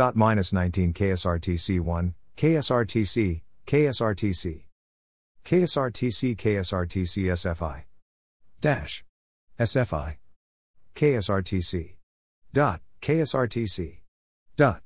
Dot minus 19 KSRTC 1, KSRTC, KSRTC. KSRTC KSRTC SFI. Dash. SFI. KSRTC. Dot, KSRTC. Dot.